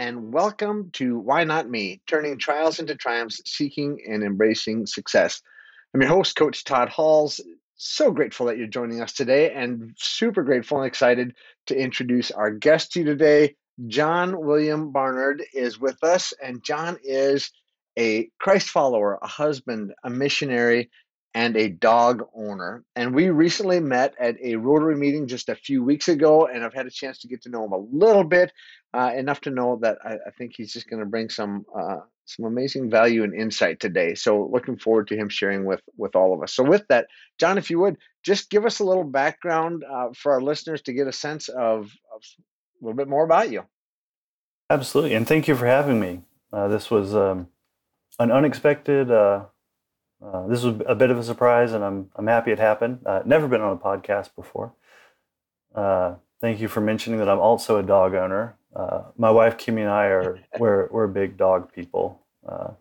and welcome to Why Not Me, turning trials into triumphs, seeking and embracing success. I'm your host, Coach Todd Halls. So grateful that you're joining us today, and super grateful and excited to introduce our guest to you today. John William Barnard is with us, and John is a Christ follower, a husband, a missionary, and a dog owner. And we recently met at a Rotary meeting just a few weeks ago, and I've had a chance to get to know him a little bit, uh, enough to know that I, I think he's just going to bring some uh, some amazing value and insight today. So looking forward to him sharing with with all of us. So with that, John, if you would just give us a little background uh, for our listeners to get a sense of, of, a little bit more about you. Absolutely, and thank you for having me. Uh, this was um, an unexpected uh, this was a bit of a surprise, and I'm I'm happy it happened. Uh, never been on a podcast before. Uh, thank you for mentioning that I'm also a dog owner. Uh, my wife Kimmy and I are we're we're big dog people. Uh,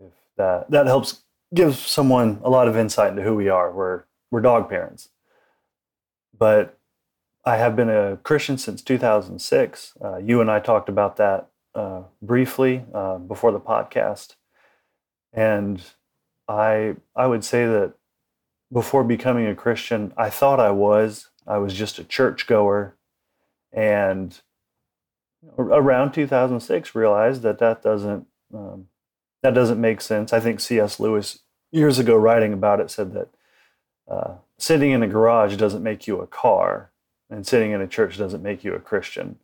if that that helps give someone a lot of insight into who we are. We're we're dog parents, but I have been a Christian since 2006. Uh, you and I talked about that briefly before the podcast, and I I would say that before becoming a Christian, I thought I was. I was just a churchgoer, and around 2006, realized that that doesn't um, that doesn't make sense. I think C.S. Lewis years ago, writing about it, said that uh, sitting in a garage doesn't make you a car, and sitting in a church doesn't make you a Christian.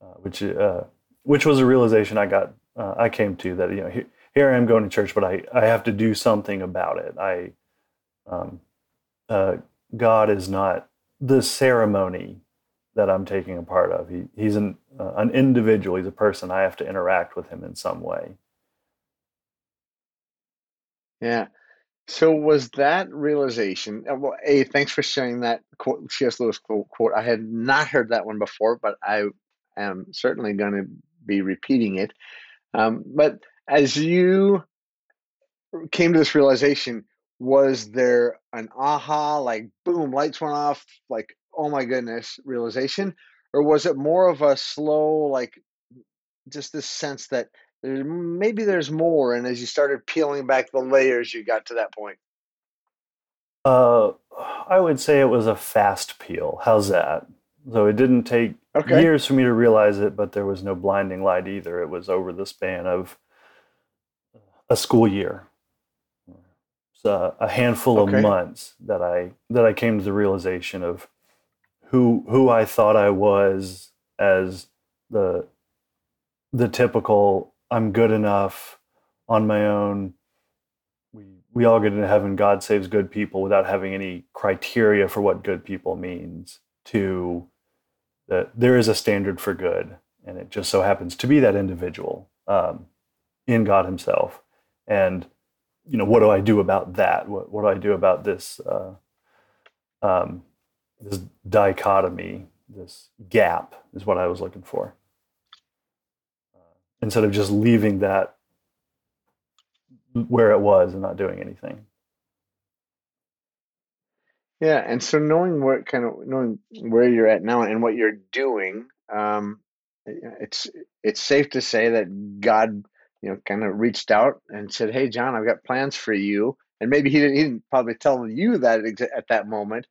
Uh, which uh, which was a realization I got uh, I came to that you know here I am going to church, but I, I have to do something about it. I, um, uh, God is not the ceremony that I'm taking a part of. He, he's an, uh, an individual. He's a person. I have to interact with him in some way. Yeah. So was that realization? Uh, well, a thanks for sharing that quote, C.S. Lewis quote, quote. I had not heard that one before, but I am certainly going to be repeating it. Um, but as you came to this realization, was there an aha, like boom, lights went off, like, oh my goodness, realization? Or was it more of a slow, like just this sense that there, maybe there's more? And as you started peeling back the layers, you got to that point? Uh, I would say it was a fast peel. How's that? So it didn't take okay. years for me to realize it, but there was no blinding light either. It was over the span of a school year. So a handful okay. of months that I that I came to the realization of who who I thought I was as the the typical I'm good enough on my own. We we all get into heaven. God saves good people without having any criteria for what good people means. To that there is a standard for good, and it just so happens to be that individual um, in God Himself and you know what do I do about that? What what do I do about this uh, um, this dichotomy, this gap is what I was looking for. Uh, instead of just leaving that where it was and not doing anything. Yeah, and so knowing what kind of knowing where you're at now and what you're doing, um, it's it's safe to say that God you know, kind of reached out and said, "Hey, John, I've got plans for you." And maybe he didn't, he didn't probably tell you that at that moment,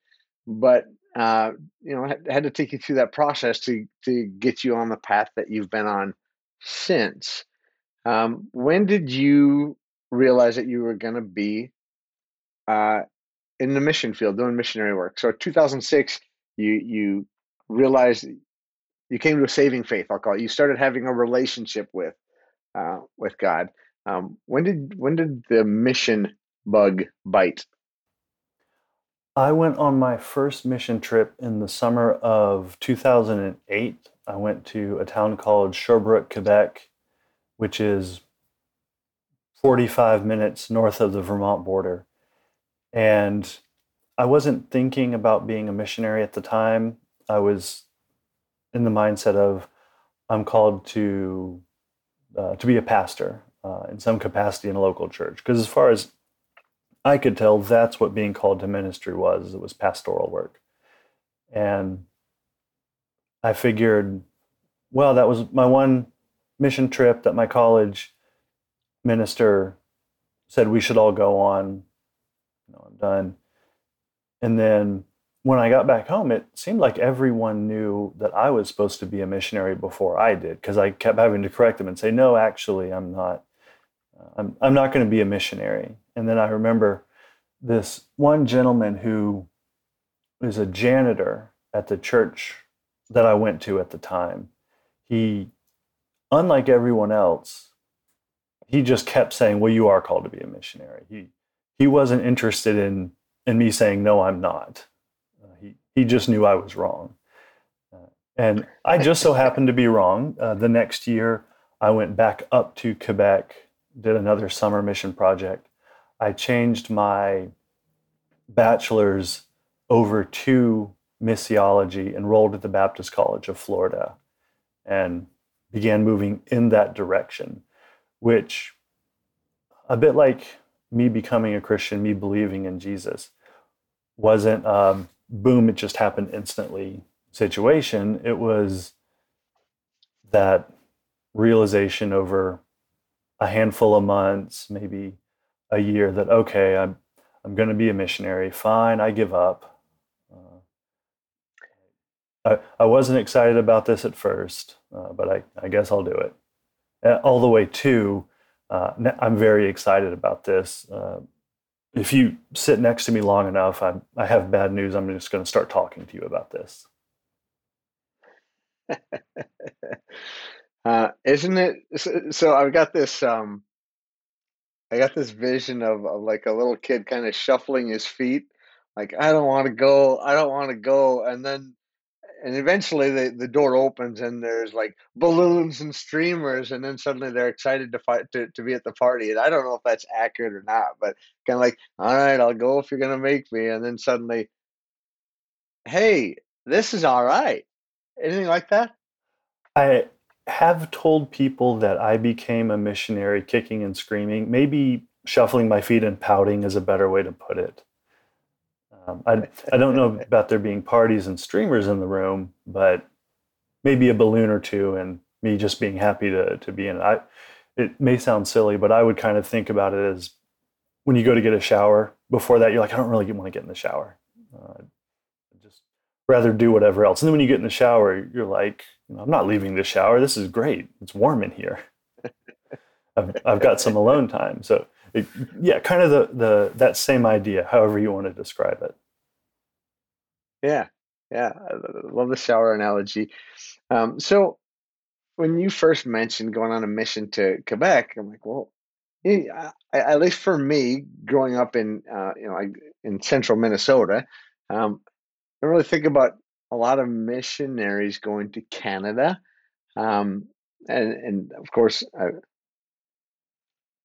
but uh, you know, had, had to take you through that process to to get you on the path that you've been on since. Um, when did you realize that you were going to be uh, in the mission field doing missionary work? So 2006, you you realized you came to a saving faith. I'll call it. You started having a relationship with uh, with God. Um, when did when did the mission bug bite? I went on my first mission trip in the summer of 2008. I went to a town called Sherbrooke, Quebec, which is 45 minutes north of the Vermont border. And I wasn't thinking about being a missionary at the time. I was in the mindset of I'm called to uh, to be a pastor uh, in some capacity in a local church. Because as far as I could tell, that's what being called to ministry was. It was pastoral work, and I figured, well, that was my one mission trip that my college minister said we should all go on. You know, I'm done. And then when I got back home, it seemed like everyone knew that I was supposed to be a missionary before I did, because I kept having to correct them and say, "No, actually, I'm not. Uh, I'm I'm not going to be a missionary." And then I remember this one gentleman who was a janitor at the church that I went to at the time. He, unlike everyone else, he just kept saying, "Well, you are called to be a missionary." He he wasn't interested in in me saying, "No, I'm not." He he just knew I was wrong, uh, and I just so happened to be wrong. Uh, the next year, I went back up to Quebec, did another summer mission project. I changed my bachelor's over to missiology, enrolled at the Baptist College of Florida, and began moving in that direction which a bit like me becoming a Christian, me believing in Jesus, wasn't um, boom, it just happened instantly situation. It was that realization over a handful of months, maybe a year, that okay, I'm I'm going to be a missionary. Fine, I give up. Uh, I I wasn't excited about this at first, uh, but I I guess I'll do it. Uh, all the way to uh, I'm very excited about this. If you sit next to me long enough, I, I have bad news. I'm just going to start talking to you about this. uh, isn't it? So, so, I've got this. Um, I got this vision of, of like a little kid kind of shuffling his feet, like I don't want to go, I don't want to go, and then and eventually the, the door opens and there's like balloons and streamers and then suddenly they're excited to fight to, to be at the party and i don't know if that's accurate or not but kind of like all right i'll go if you're gonna make me and then suddenly hey this is all right anything like that? I have told people that i became a missionary kicking and screaming maybe shuffling my feet and pouting is a better way to put it um, I, I don't know about there being parties and streamers in the room, but maybe a balloon or two and me just being happy to, to be in it. I, it may sound silly, but I would kind of think about it as when you go to get a shower, before that, you're like, I don't really want to get in the shower. Uh, just rather do whatever else. And then when you get in the shower, you're like, I'm not leaving the shower. This is great. It's warm in here. I've, I've got some alone time. So it, yeah, kind of the the that same idea, however you want to describe it. Yeah, yeah, I love the shower analogy. Um, so when you first mentioned going on a mission to Quebec, I'm like, well, yeah, I, at least for me, growing up in uh, you know in central Minnesota, um, I really think about a lot of missionaries going to Canada, um, and and of course, I,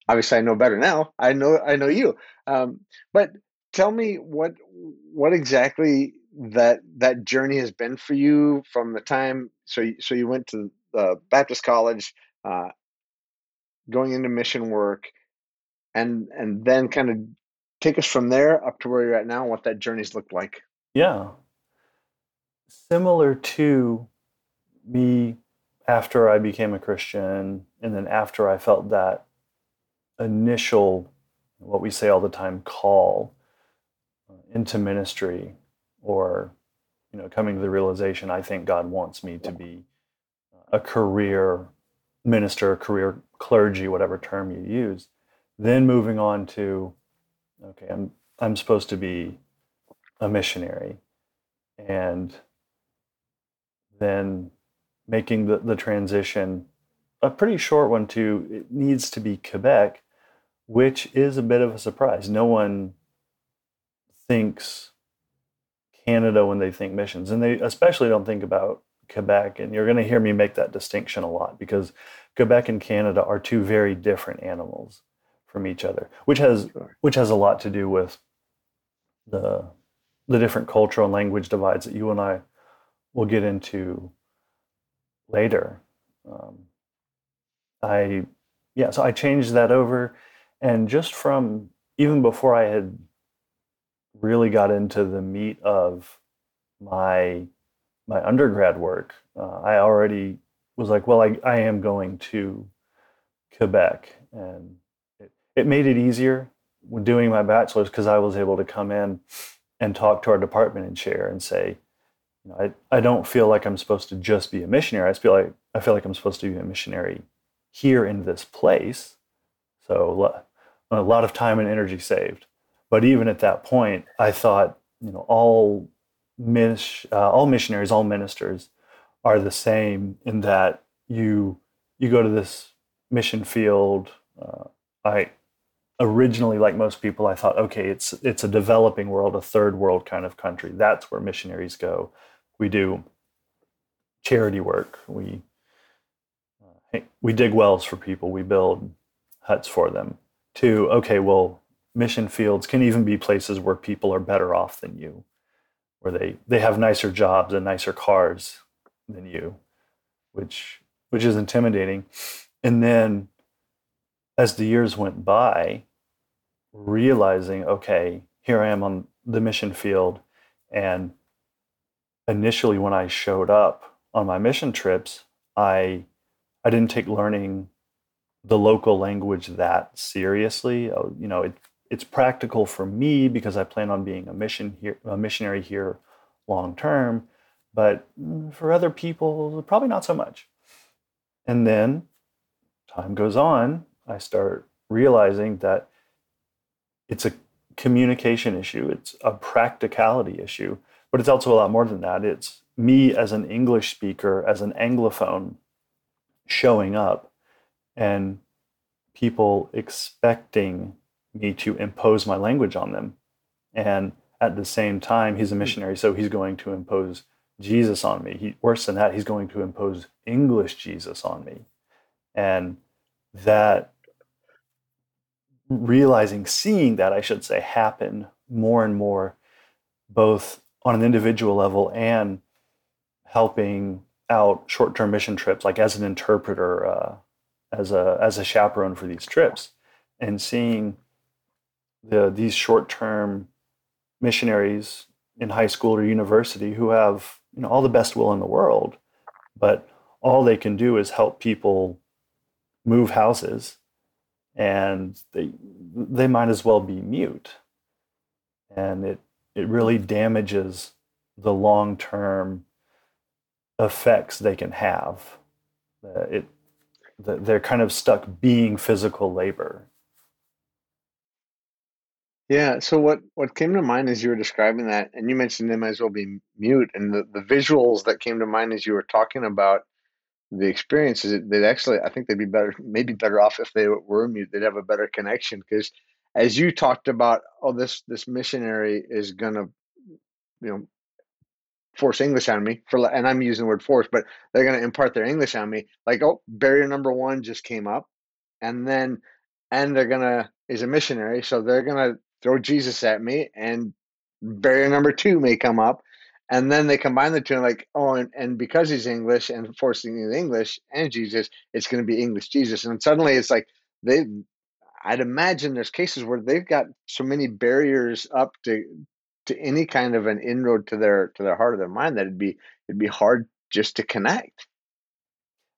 obviously I know better now. I know I know you. Um, but tell me what what exactly that that journey has been for you from the time so you, so you went to the Baptist College, uh, going into mission work, and and then kind of take us from there up to where you're at now. What that journey's looked like. Yeah, similar to me after I became a Christian, and then after I felt that initial, what we say all the time, call uh, into ministry or you know coming to the realization i think god wants me to be a career minister, career clergy, whatever term you use. Then moving on to, okay, I'm I'm supposed to be a missionary, and then making the, the transition a pretty short one too. it needs to be Quebec, which is a bit of a surprise. No one thinks Canada when they think missions, and they especially don't think about Quebec. And you're going to hear me make that distinction a lot because Quebec and Canada are two very different animals from each other, which has sure. which has a lot to do with the the different cultural and language divides that you and I will get into later. Um, I yeah, so I changed that over, and just from even before I had really got into the meat of my my undergrad work, uh, I already was like, well, I, I am going to Quebec, and it, it made it easier when doing my bachelor's because I was able to come in and talk to our department and chair and say, you know, I, I don't feel like I'm supposed to just be a missionary. I feel like I feel like I'm supposed to be a missionary here in this place. So a lot of time and energy saved. But even at that point, I thought, you know, all uh, all missionaries, all ministers are the same in that you you go to this mission field. Uh, I originally, like most people, I thought, okay, it's it's a developing world, a third world kind of country. That's where missionaries go. We do charity work. We we dig wells for people. We build huts for them. To okay, well, mission fields can even be places where people are better off than you, where they they have nicer jobs and nicer cars than you, which which is intimidating. And then as the years went by, realizing, okay, here I am on the mission field. And initially when I showed up on my mission trips, I I didn't take learning the local language that seriously. Oh, you know, it, it's practical for me because I plan on being a mission here, a missionary here long term. But for other people, probably not so much. And then time goes on, I start realizing that it's a communication issue, it's a practicality issue, but it's also a lot more than that. It's me as an English speaker, as an Anglophone, showing up and people expecting me to impose my language on them. And at the same time, he's a hmm. missionary, so he's going to impose Jesus on me. He, worse than that, he's going to impose English Jesus on me. And that realizing, seeing that, I should say, happen more and more, both on an individual level and helping out short-term mission trips, like as an interpreter, uh, as a as a chaperone for these trips, and seeing the these short-term missionaries in high school or university who have you know all the best will in the world, but all they can do is help people move houses, and they they might as well be mute, and it it really damages the long term effects they can have. Uh, it they're kind of stuck being physical labor yeah. So what what came to mind as you were describing that, and you mentioned they might as well be mute, and the, the visuals that came to mind as you were talking about the experiences, they'd actually, I think they'd be better, maybe better off if they were mute. They'd have a better connection because, as you talked about, oh, this this missionary is gonna, you know, force English on me for, and I'm using the word force, but they're gonna impart their English on me. Like, oh, barrier number one just came up, and then, and they're gonna is a missionary, so they're gonna throw Jesus at me, and barrier number two may come up. And then they combine the two, and like, oh, and, and because he's English and forcing the English and Jesus, it's going to be English Jesus. And suddenly it's like they, I'd imagine there's cases where they've got so many barriers up to to any kind of an inroad to their to their heart or their mind that it'd be it'd be hard just to connect.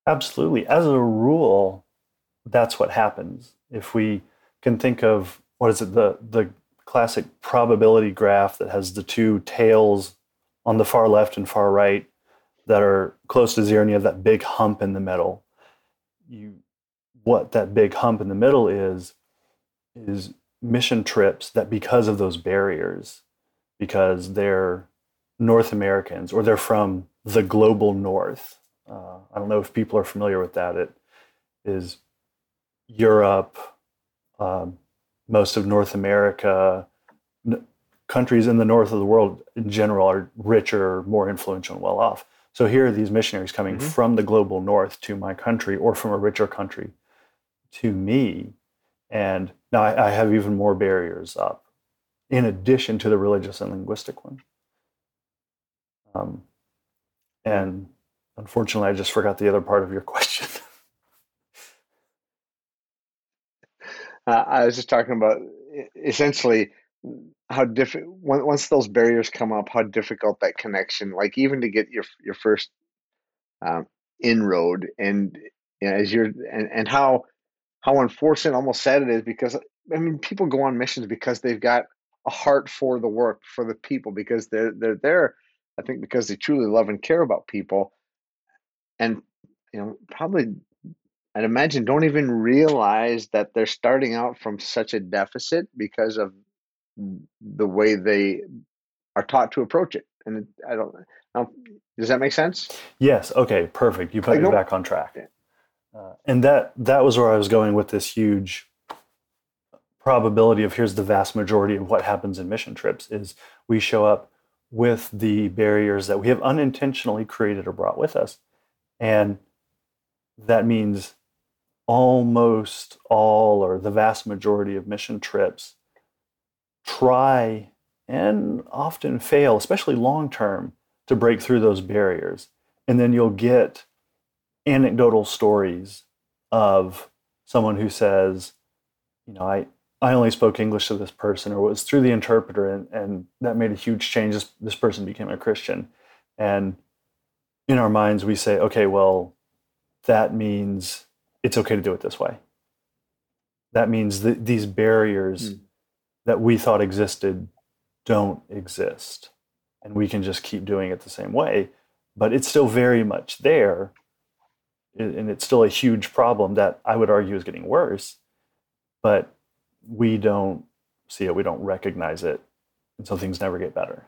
Absolutely. As a rule, that's what happens. If we can think of what is it the the classic probability graph that has the two tails on the far left and far right that are close to zero and you have that big hump in the middle you what that big hump in the middle is is mission trips that because of those barriers because they're north americans or they're from the global north uh, i don't know if people are familiar with that it is europe um, most of north america n- countries in the north of the world in general are richer more influential and well off so here are these missionaries coming Mhm. from the global north to my country or from a richer country to me. And now I, I have even more barriers up in addition to the religious and linguistic one. Um, and unfortunately, I just forgot the other part of your question. Uh, I was just talking about essentially how different once those barriers come up, how difficult that connection, like even to get your your first um, inroad, and you know, as you're and, and how how unfortunate, almost sad it is because I mean people go on missions because they've got a heart for the work for the people because they're they're there, I think because they truly love and care about people, and you know probably I'd imagine don't even realize that they're starting out from such a deficit because of the way they are taught to approach it. And I don't, I don't, does that make sense? yes. Okay. Perfect. You put me back on track. Uh, and that that was where I was going with this huge probability of here's the vast majority of what happens in mission trips is we show up with the barriers that we have unintentionally created or brought with us. And that means almost all or the vast majority of mission trips try and often fail especially long term to break through those barriers. And then you'll get anecdotal stories of someone who says you know i I only spoke English to this person, or was through the interpreter, and, and that made a huge change. This, this person became a Christian. And in our minds, we say, okay, well, that means it's okay to do it this way. That means that these barriers Mm. that we thought existed don't exist. And we can just keep doing it the same way. But it's still very much there. And it's still a huge problem that I would argue is getting worse. But we don't see it, we don't recognize it, and so things never get better.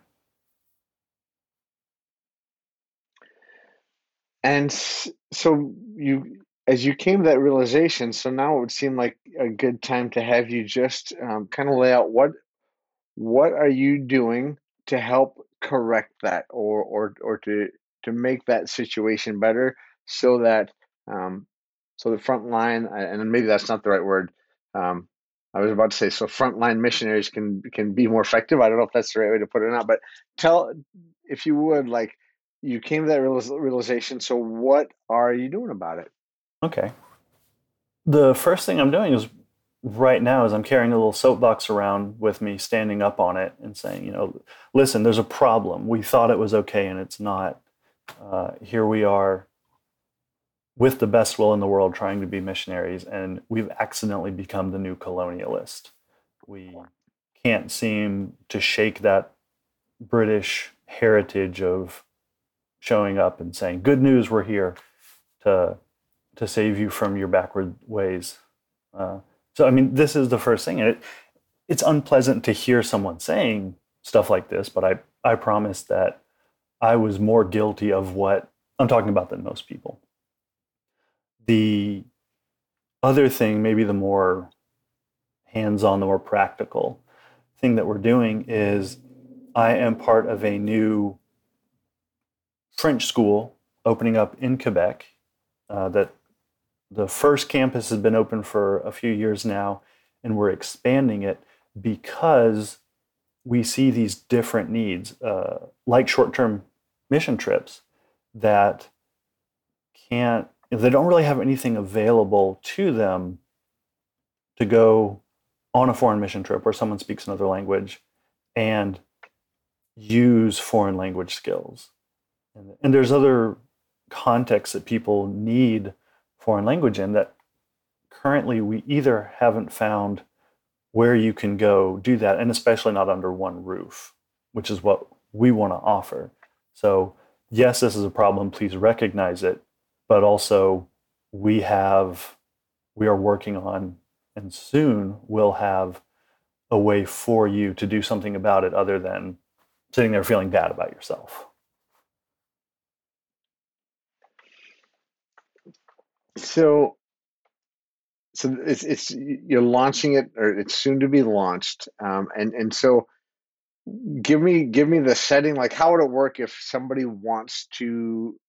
And so you, as you came to that realization, so now it would seem like a good time to have you just um, kind of lay out what what are you doing to help correct that or or or to to make that situation better so that um, so the front line and maybe that's not the right word um, I was about to say so frontline missionaries can can be more effective I don't know if that's the right way to put it or not but tell if you would like you came to that realization so what are you doing about it Okay. The first thing I'm doing is right now is I'm carrying a little soapbox around with me, standing up on it and saying, you know, listen, there's a problem. We thought it was okay and it's not. Uh, here we are with the best will in the world trying to be missionaries, and we've accidentally become the new colonialist. We can't seem to shake that British heritage of showing up and saying, good news, we're here to to save you from your backward ways. Uh, so, I mean, this is the first thing, and it it's unpleasant to hear someone saying stuff like this. But I I promise that I was more guilty of what I'm talking about than most people. The other thing, maybe the more hands-on, the more practical thing that we're doing is I am part of a new French school opening up in Quebec uh, that the first campus has been open for a few years now, and we're expanding it because we see these different needs, uh, like short term mission trips, that can't, they don't really have anything available to them to go on a foreign mission trip where someone speaks another language and use foreign language skills. And, and there's other contexts that people need foreign language in that currently we either haven't found where you can go do that, and especially not under one roof, which is what we want to offer. So, yes, this is a problem. Please recognize it, but also we have we are working on and soon we'll have a way for you to do something about it other than sitting there feeling bad about yourself. So, so it's it's you're launching it, or it's soon to be launched, um, and and so give me give me the setting. Like, how would it work if somebody wants to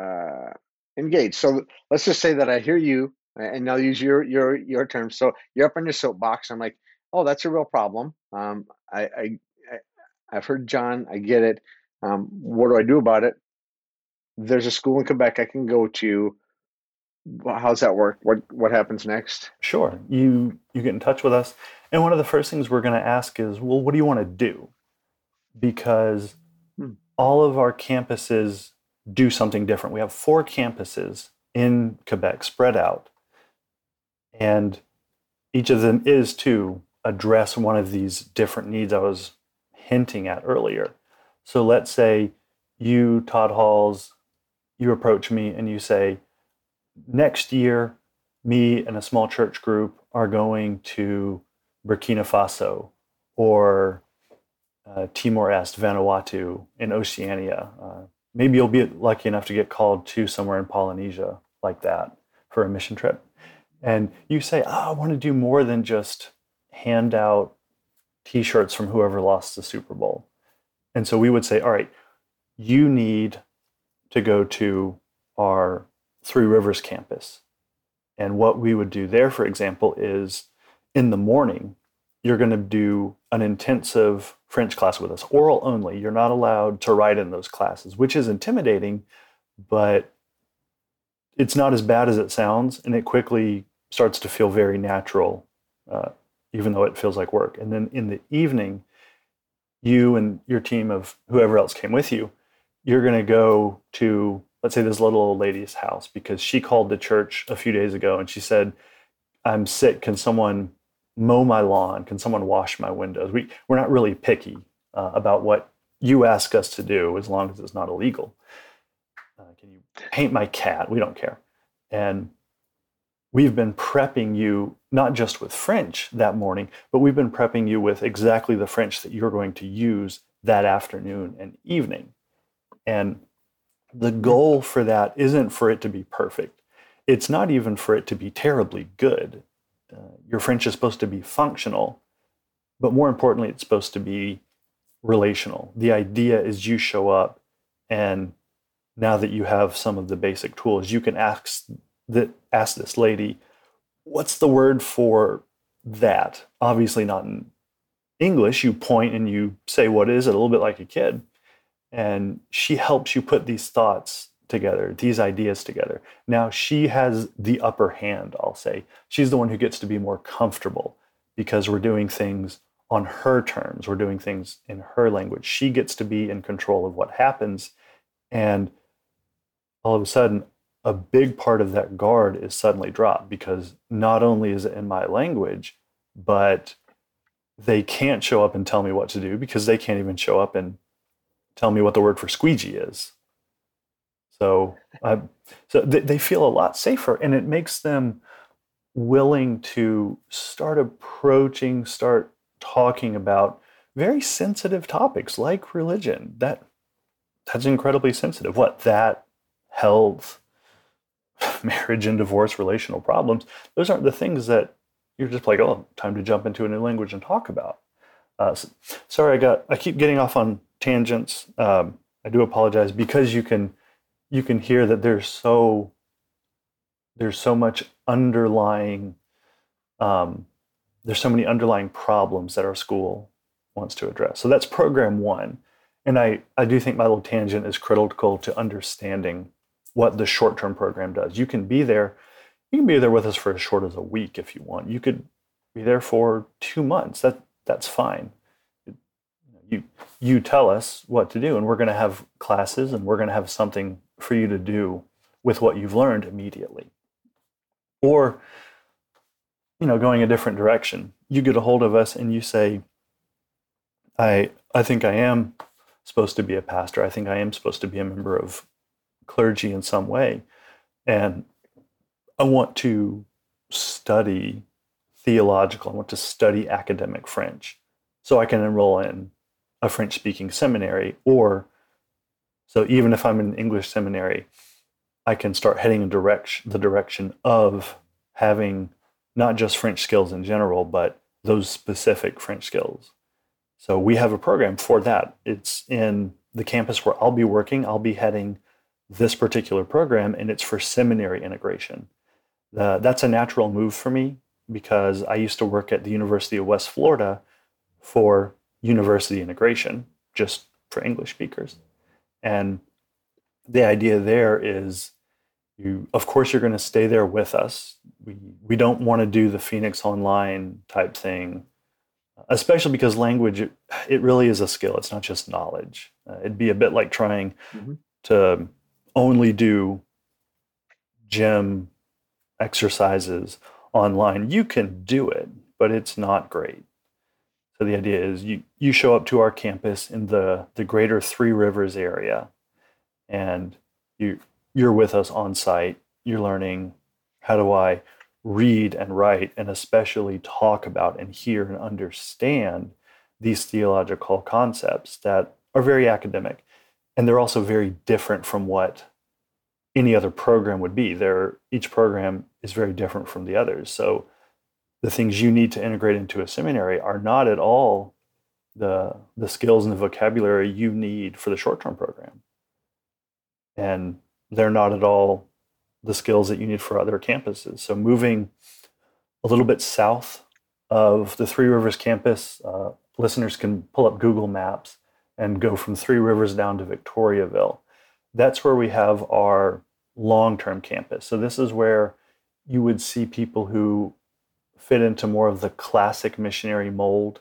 uh, engage? So let's just say that I hear you, and I'll use your your your term. So you're up on your soapbox. I'm like, oh, that's a real problem. Um, I, I, I have heard John. I get it. Um, what do I do about it? There's a school in Quebec I can go to. How's that work? What what happens next? Sure. You you get in touch with us, and one of the first things we're going to ask is, well, what do you want to do? Because hmm. all of our campuses do something different. We have four campuses in Quebec spread out, and each of them is to address one of these different needs I was hinting at earlier. So let's say you, Todd Halls, you approach me and you say, next year, me and a small church group are going to Burkina Faso or uh, Timor Est, Vanuatu in Oceania. Uh, maybe you'll be lucky enough to get called to somewhere in Polynesia like that for a mission trip. And you say, oh, I want to do more than just hand out t shirts from whoever lost the Super Bowl. And so we would say, all right, you need to go to our Three Rivers campus. And what we would do there, for example, is in the morning, you're going to do an intensive French class with us, oral only. You're not allowed to write in those classes, which is intimidating, but it's not as bad as it sounds. And it quickly starts to feel very natural, uh, even though it feels like work. And then in the evening, you and your team of whoever else came with you, you're going to go to let's say this little old lady's house because she called the church a few days ago and she said, I'm sick. Can someone mow my lawn? Can someone wash my windows? We, we're not really picky uh, about what you ask us to do as long as it's not illegal. Uh, can you paint my cat? We don't care. And we've been prepping you not just with French that morning, but we've been prepping you with exactly the French that you're going to use that afternoon and evening. And the goal for that isn't for it to be perfect. It's not even for it to be terribly good. Uh, your French is supposed to be functional, but more importantly, it's supposed to be relational. The idea is you show up, and now that you have some of the basic tools, you can ask that ask this lady, "What's the word for that?" Obviously, not in English. You point and you say what is it, a little bit like a kid and she helps you put these thoughts together, these ideas together. Now she has the upper hand, I'll say. She's the one who gets to be more comfortable because we're doing things on her terms, we're doing things in her language. She gets to be in control of what happens. And all of a sudden, a big part of that guard is suddenly dropped because not only is it in my language, but they can't show up and tell me what to do because they can't even show up and tell me what the word for squeegee is. So, uh, so they, they feel a lot safer, and it makes them willing to start approaching, start talking about very sensitive topics like religion. That that's incredibly sensitive. What that health, marriage and divorce, relational problems. Those aren't the things that you're just like, oh, time to jump into a new language and talk about. Uh, so, sorry, I got I keep getting off on tangents. Um, I do apologize because you can you can hear that there's so there's so much underlying um, there's so many underlying problems that our school wants to address. So that's program one. And I, I do think my little tangent is critical to understanding what the short term program does. You can be there, you can be there with us for as short as a week if you want. You could be there for two months. That that's fine you you tell us what to do and we're going to have classes and we're going to have something for you to do with what you've learned immediately. Or you know going a different direction. You get a hold of us and you say i i think i am supposed to be a pastor. I think i am supposed to be a member of clergy in some way. And I want to study theological, I want to study academic French so I can enroll in a French speaking seminary. Or, so even if I'm in English seminary, I can start heading in direction, the direction of having not just French skills in general, but those specific French skills. So we have a program for that. It's in the campus where I'll be working. I'll be heading this particular program, and it's for seminary integration. Uh, that's a natural move for me because I used to work at the University of West Florida for university integration, just for English speakers. And the idea there is you of course you're going to stay there with us. We we don't want to do the Phoenix online type thing especially because language it, really is a skill it's not just knowledge uh, it'd be a bit like trying mm-hmm. to only do gym exercises online you can do it but it's not great so the idea is you you show up to our campus in the the greater three rivers area and you you're with us on site. You're learning how do i read and write and especially talk about and hear and understand these theological concepts that are very academic. And they're also very different from what any other program would be. There each program is very different from the others. So the things you need to integrate into a seminary are not at all the the skills and the vocabulary you need for the short-term program and they're not at all the skills that you need for other campuses. So moving a little bit south of the Three Rivers campus, uh, listeners can pull up Google Maps and go from Three Rivers down to Victoriaville. That's where we have our long-term campus. So this is where you would see people who fit into more of the classic missionary mold.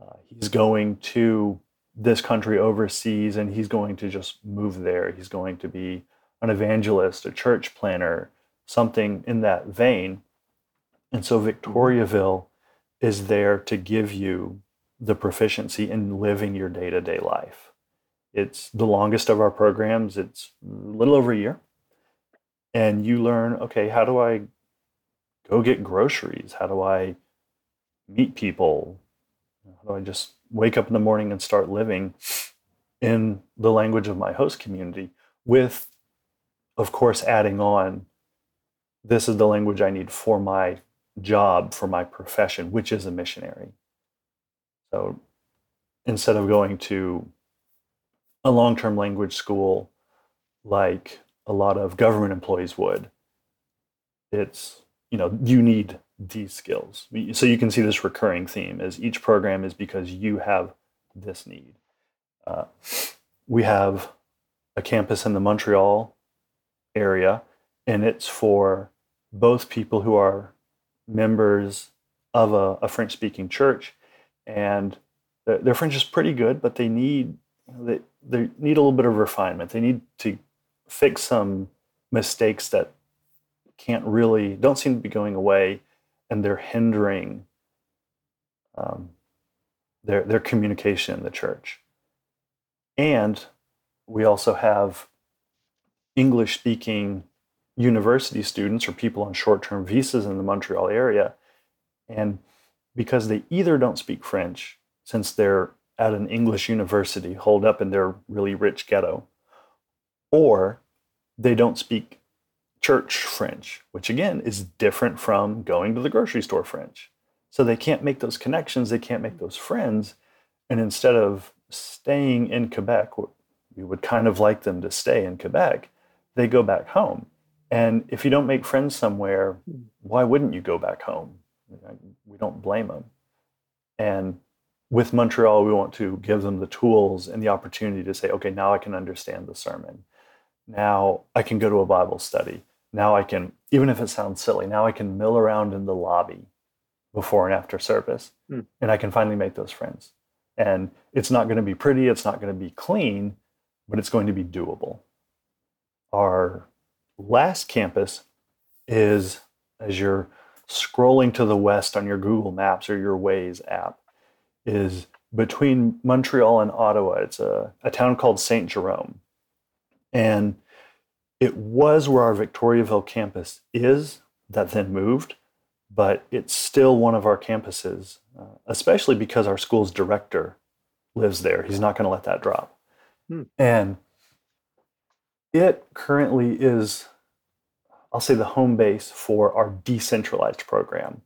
Uh, he's going to this country overseas and he's going to just move there. He's going to be an evangelist, a church planter, something in that vein. And so Victoriaville is there to give you the proficiency in living your day to day life. It's the longest of our programs, it's a little over a year. And you learn okay, how do I go get groceries? How do I meet people? How do I just wake up in the morning and start living in the language of my host community with of course, adding on, this is the language I need for my job, for my profession, which is a missionary. So instead of going to a long term language school like a lot of government employees would, it's, you know, you need these skills. So you can see this recurring theme as each program is because you have this need. Uh, we have a campus in the Montreal area, and it's for both people who are members of a, a French speaking church, and their, their, French is pretty good, but they need they, they need a little bit of refinement. They need to fix some mistakes that can't really don't seem to be going away, and they're hindering um, their their communication in the church. And we also have English speaking university students or people on short term visas in the Montreal area. And because they either don't speak French, since they're at an English university holed up in their really rich ghetto, or they don't speak church French, which again is different from going to the grocery store French. So they can't make those connections, they can't make those friends. And instead of staying in Quebec, we would kind of like them to stay in Quebec they go back home. And if you don't make friends somewhere, why wouldn't you go back home? We don't blame them. And with Montreal, we want to give them the tools and the opportunity to say, okay, now I can understand the sermon. Now I can go to a Bible study. Now I can, even if it sounds silly, now I can mill around in the lobby before and after service. Mm. And I can finally make those friends. And it's not going to be pretty, it's not going to be clean, but it's going to be doable our last campus is as you're scrolling to the west on your Google Maps or your Waze app, is between Montreal and Ottawa. It's a, a town called Saint Jerome. And it was where our Victoriaville campus is that then moved, but it's still one of our campuses, uh, especially because our school's director lives there. He's not going to let that drop. Hmm. And it currently is, I'll say, the home base for our decentralized program.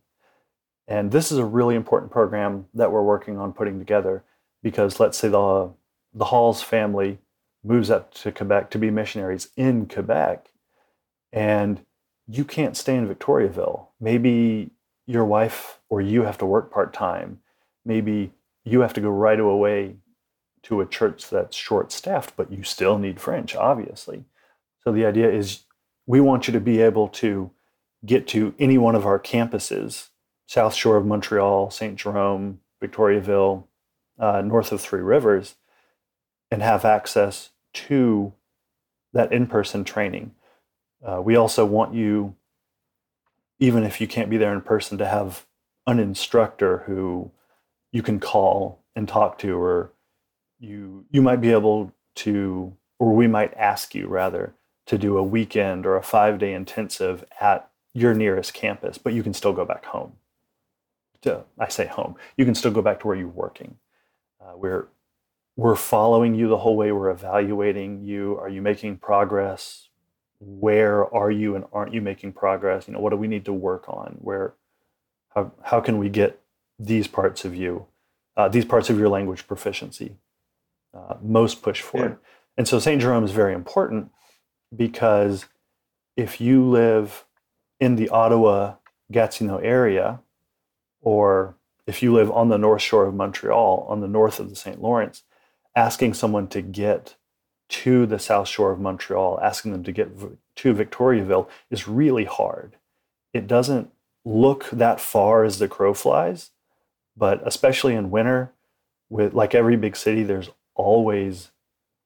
And this is a really important program that we're working on putting together because let's say the, the Halls family moves up to Quebec to be missionaries in Quebec, and you can't stay in Victoriaville. Maybe your wife or you have to work part time. Maybe you have to go right away to a church that's short staffed, but you still need French, obviously. So the idea is we want you to be able to get to any one of our campuses South Shore of Montreal, St. Jerome, Victoriaville, uh, north of Three Rivers, and have access to that in person training. Uh, we also want you, even if you can't be there in person, to have an instructor who you can call and talk to, or you you might be able to, or we might ask you rather to do a weekend or a five day intensive at your nearest campus, but you can still go back home. To, I say home. You can still go back to where you're working. Uh, we're we're following you the whole way. We're evaluating you. Are you making progress? Where are you and aren't you making progress? You know, what do we need to work on? Where, how how can we get these parts of you, uh, these parts of your language proficiency, uh, most push forward? Yeah. And so St. Jerome is very important because if you live in the Ottawa Gatineau area, or if you live on the north shore of Montreal, on the north of the St. Lawrence, asking someone to get to the south shore of Montreal, asking them to get to Victoriaville is really hard. It doesn't look that far as the crow flies, but especially in winter, with like every big city, there's always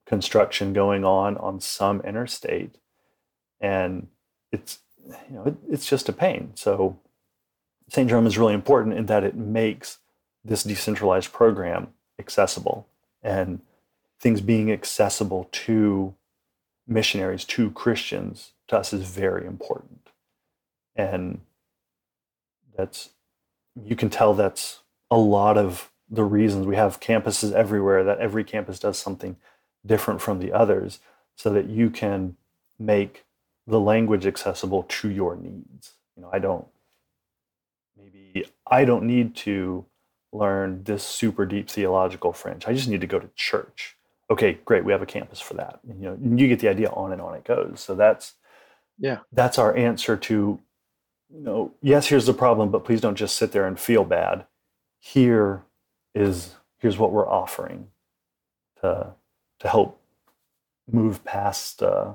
construction going on on some interstate, and it's you know it, it's just a pain. So St. Jerome is really important in that it makes this decentralized program accessible and things being accessible to missionaries, to Christians, to us is very important. And that's, you can tell that's a lot of the reasons we have campuses everywhere, that every campus does something different from the others, so that you can make the language accessible to your needs. You know, I don't, maybe I don't need to learn this super deep theological French. I just need to go to church. Okay, great. We have a campus for that. And, you know, you get the idea. On and on it goes. So that's Yeah. that's our answer to, you know, yes, here's the problem, but please don't just sit there and feel bad. Here is here's what we're offering to to help move past uh,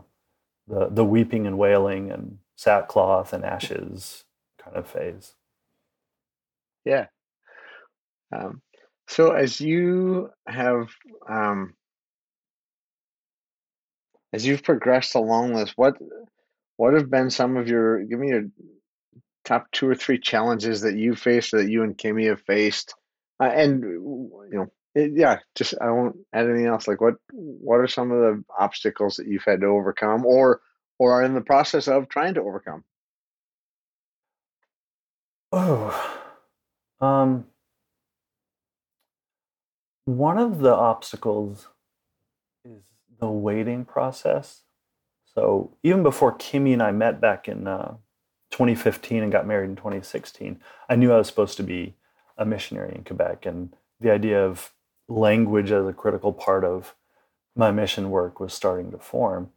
the the weeping and wailing and sackcloth and ashes kind of phase. Yeah. Um, so as you have um, as you've progressed along this, what what have been some of your give me your top two or three challenges that you faced that you and Kimmy have faced, uh, and you know, it, yeah, just I won't add anything else. Like what what are some of the obstacles that you've had to overcome, or or are in the process of trying to overcome? Oh, um, one of the obstacles is the waiting process. So even before Kimmy and I met back in uh, 2015 and got married in 2016, I knew I was supposed to be a missionary in Quebec, and the idea of language as a critical part of my mission work was starting to form.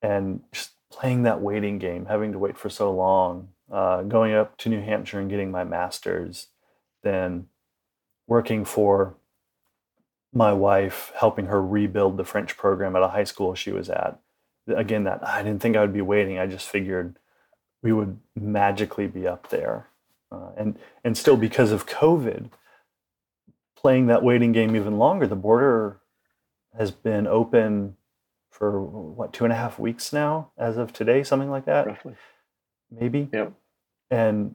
And just playing that waiting game, having to wait for so long, uh, going up to New Hampshire and getting my master's, then working for my wife, helping her rebuild the French program at a high school she was at. Again, that I didn't think I would be waiting. I just figured we would magically be up there, uh, and and still because of COVID, playing that waiting game even longer. The border has been open for what two and a half weeks now, as of today, something like that, Roughly. maybe. Yep. And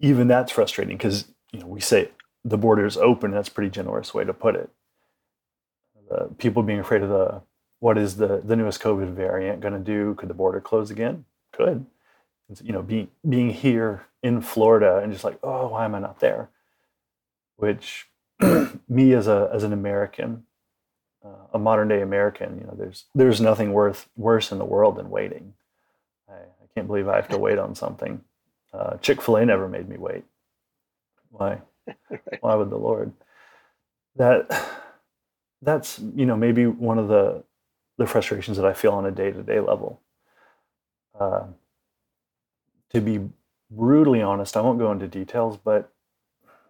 even that's frustrating because you know we say the border is open. That's pretty generous way to put it. The people being afraid of the what is the the newest COVID variant going to do? Could the border close again? Could. You know, being being here in Florida and just like, oh, why am I not there? Which me as a as an American, uh, a modern day American, you know, there's there's nothing worth worse in the world than waiting. I, I can't believe I have to wait on something. Uh, Chick Fil A never made me wait. Why? Why would the Lord? That that's you know maybe one of the the frustrations that I feel on a day to day level. Uh, to be brutally honest, I won't go into details, but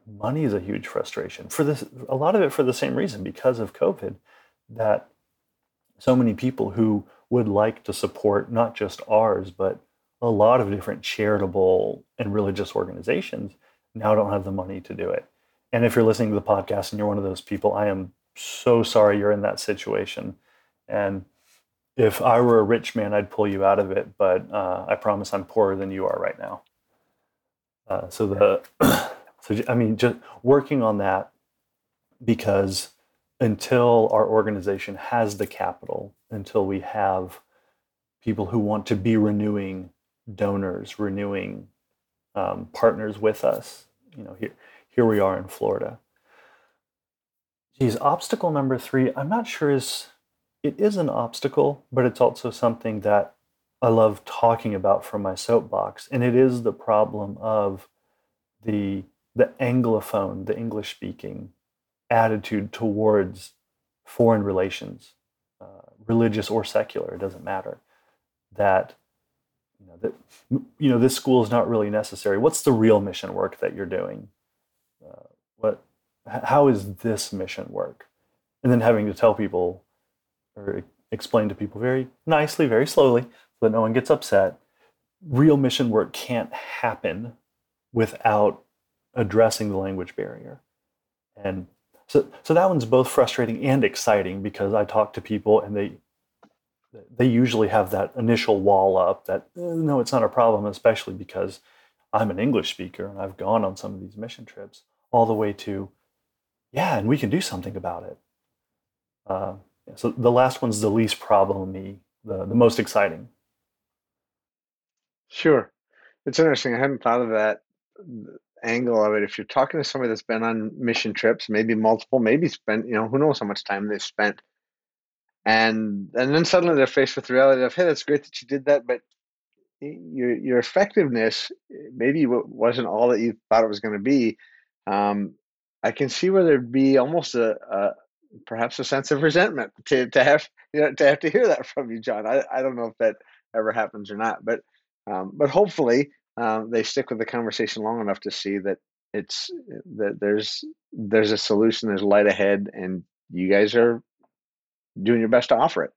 money is a huge frustration for this. A lot of it for the same reason because of COVID, that so many people who would like to support not just ours but a lot of different charitable and religious organizations now I don't have the money to do it. And if you're listening to the podcast and you're one of those people, I am so sorry you're in that situation. And if I were a rich man, I'd pull you out of it. But uh, I promise I'm poorer than you are right now. Uh, so the, so I mean, just working on that because until our organization has the capital, until we have people who want to be renewing donors, renewing um, partners with us, you know, here here we are in Florida. Geez, obstacle number three, I'm not sure is it is an obstacle, but it's also something that I love talking about from my soapbox. And it is the problem of the the anglophone, the English speaking attitude towards foreign relations, uh, religious or secular, it doesn't matter. That you know that you know this school is not really necessary. What's the real mission work that you're doing? Uh, what how is this mission work? And then having to tell people or explain to people very nicely, very slowly, so that no one gets upset. Real mission work can't happen without addressing the language barrier. And so, so that one's both frustrating and exciting because I talk to people and they they usually have that initial wall up that eh, no, it's not a problem, especially because I'm an English speaker and I've gone on some of these mission trips all the way to yeah, and we can do something about it. Uh, so the last one's the least problem the, the most exciting. Sure. It's interesting. I hadn't thought of that angle of it. If you're talking to somebody that's been on mission trips, maybe multiple, maybe spent, you know, who knows how much time they've spent. And and then suddenly they're faced with the reality of, hey, that's great that you did that, but your your effectiveness maybe wasn't all that you thought it was going to be. Um, I can see where there'd be almost a, a perhaps a sense of resentment to, to have you know to have to hear that from you, John. I, I don't know if that ever happens or not, but um, but hopefully um, they stick with the conversation long enough to see that it's that there's there's a solution, there's light ahead, and you guys are doing your best to offer it.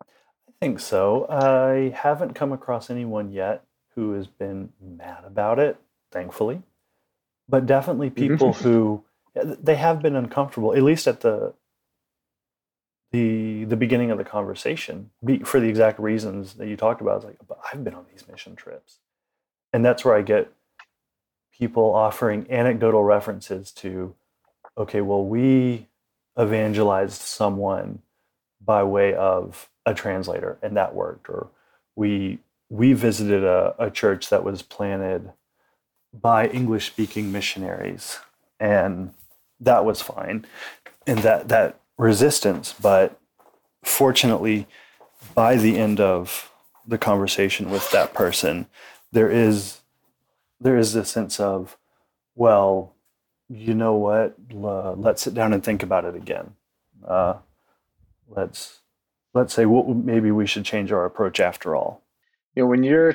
I think so. I haven't come across anyone yet who has been mad about it, thankfully, but definitely mm-hmm. people who they have been uncomfortable, at least at the the the beginning of the conversation, for the exact reasons that you talked about. It's like, but I've been on these mission trips, and that's where I get people offering anecdotal references to, okay, well, we evangelized someone by way of a translator, and that worked, or we we visited a, a church that was planted by English speaking missionaries and that was fine and that that resistance but fortunately by the end of the conversation with that person there is there is this sense of well you know what? Let's sit down and think about it again. Uh, let's let's say well, maybe we should change our approach after all. You know when you're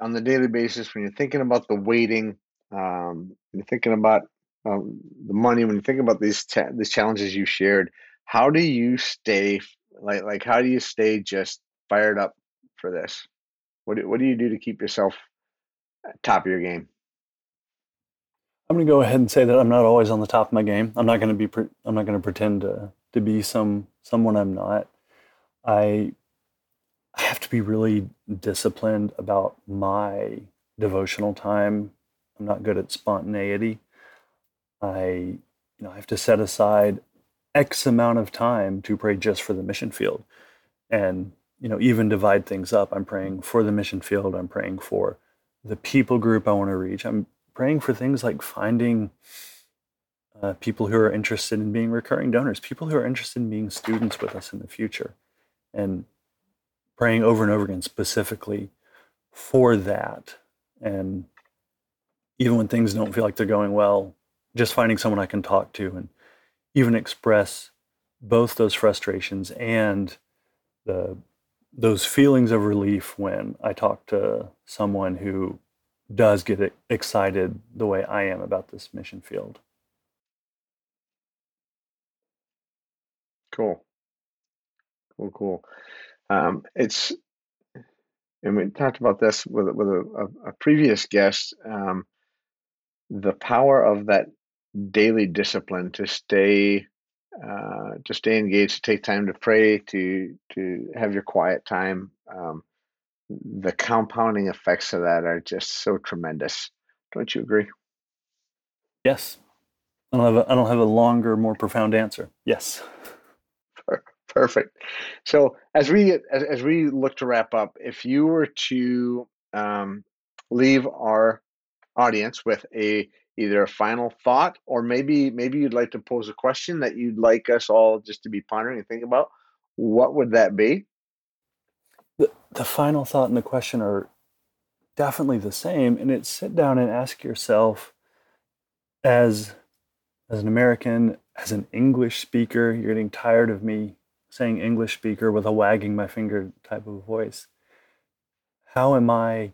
on the daily basis when you're thinking about the waiting um, you're thinking about um, the money when you think about these these challenges you shared how do you stay like like how do you stay just fired up for this? What do, what do you do to keep yourself top of your game? I'm going to go ahead and say that i'm not always on the top of my game. I'm not going to be pre- i'm not going to pretend to to be some someone i'm not i i have to be really disciplined about my devotional time i'm not good at spontaneity I, you know, I have to set aside X amount of time to pray just for the mission field. and you know even divide things up. I'm praying for the mission field. I'm praying for the people group I want to reach. I'm praying for things like finding uh, people who are interested in being recurring donors, people who are interested in being students with us in the future, and praying over and over again specifically for that. And even when things don't feel like they're going well, just finding someone I can talk to and even express both those frustrations and the those feelings of relief when I talk to someone who does get excited the way I am about this mission field. Cool. Cool, cool. Um, it's, and we talked about this with with a, a, previous guest. Um, the power of that daily discipline to stay, uh, to stay engaged, to take time to pray, to to have your quiet time. Um, the compounding effects of that are just so tremendous. Don't you agree? Yes. I don't have a, I don't have a longer, more profound answer. Yes. Perfect. So as we as, as we look to wrap up, if you were to um, leave our audience with a either a final thought or maybe maybe you'd like to pose a question that you'd like us all just to be pondering and think about, what would that be? The, the final thought and the question are definitely the same, and it's sit down and ask yourself as as an American, as an English speaker, you're getting tired of me saying English speaker with a wagging my finger type of voice. How am I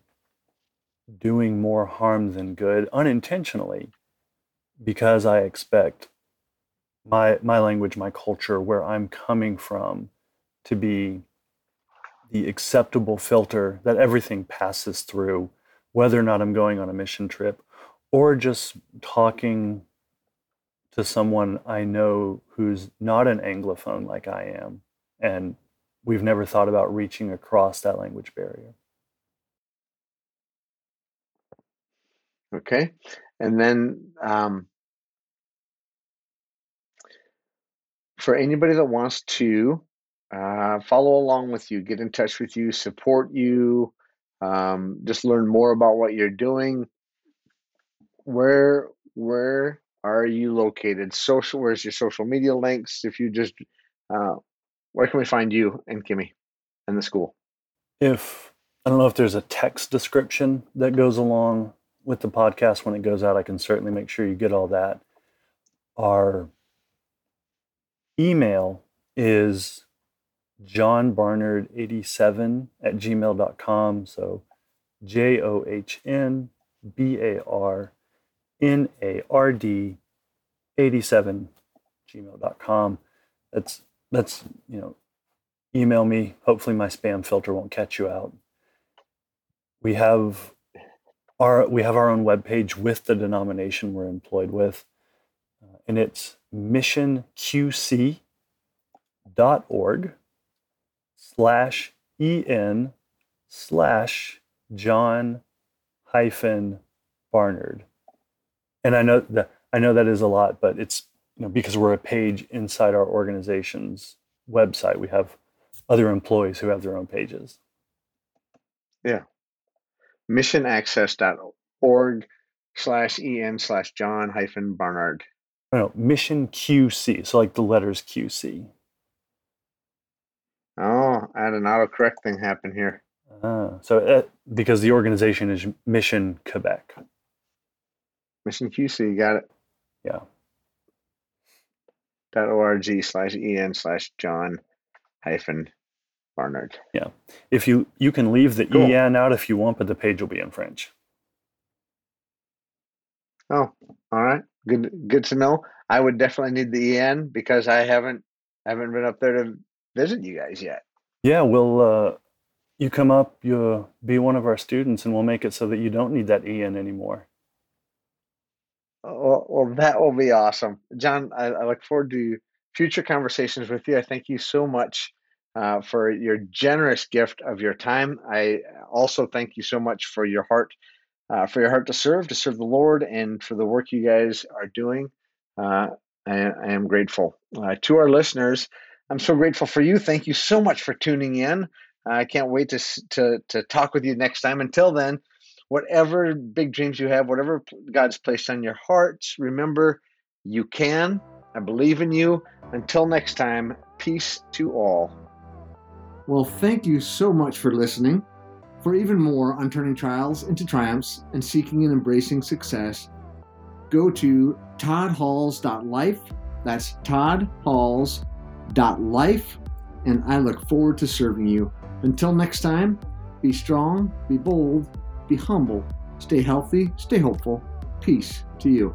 doing more harm than good unintentionally because I expect my my language, my culture, where I'm coming from to be the acceptable filter that everything passes through, whether or not I'm going on a mission trip or just talking to someone I know who's not an Anglophone like I am, and we've never thought about reaching across that language barrier. Okay, and then um, for anybody that wants to uh, follow along with you, get in touch with you, support you, um, just learn more about what you're doing. Where where are you located? Social, where's your social media links? If you just, uh, where can we find you and Kimmy and the school? If I don't know if there's a text description that goes along with the podcast when it goes out, I can certainly make sure you get all that. Our email is johnbarnard87 at gmail.com. So J O H N B A R N-A-R-D 87 gmail.com. That's, that's, you know, email me. Hopefully my spam filter won't catch you out. We have our, we have our own webpage with the denomination we're employed with, uh, and it's missionqc.org slash en slash John hyphen Barnard and I know that I know that is a lot, but it's you know because we're a page inside our organization's website. We have other employees who have their own pages. Yeah. Missionaccess.org slash en slash John hyphen Barnard. No, mission QC. So like the letters QC. Oh, I had an autocorrect thing happen here. Uh, so uh, because the organization is Mission Quebec. Mission QC, you got it. Yeah. Dot org slash en slash John hyphen Barnard. Yeah. If you you can leave the cool. en out if you want, but the page will be in French. Oh, all right. Good good to know. I would definitely need the en because I haven't haven't been up there to visit you guys yet. Yeah, we'll uh you come up, you'll be one of our students and we'll make it so that you don't need that en anymore. Well, well, that will be awesome. John, I, I, look forward to future conversations with you. I thank you so much uh, for your generous gift of your time. I also thank you so much for your heart, uh, for your heart to serve, to serve the Lord, and for the work you guys are doing. Uh, I, I, am grateful. Uh, to our listeners, I'm so grateful for you. Thank you so much for tuning in. I can't wait to, to, to talk with you next time. Until then, whatever big dreams you have, whatever God's placed on your hearts, remember you can. I believe in you. Until next time, peace to all. Well, thank you so much for listening. For even more on turning trials into triumphs and seeking and embracing success, go to toddhalls.life. That's toddhalls.life. And I look forward to serving you. Until next time, be strong, be bold, be humble, stay healthy, stay hopeful. Peace to you.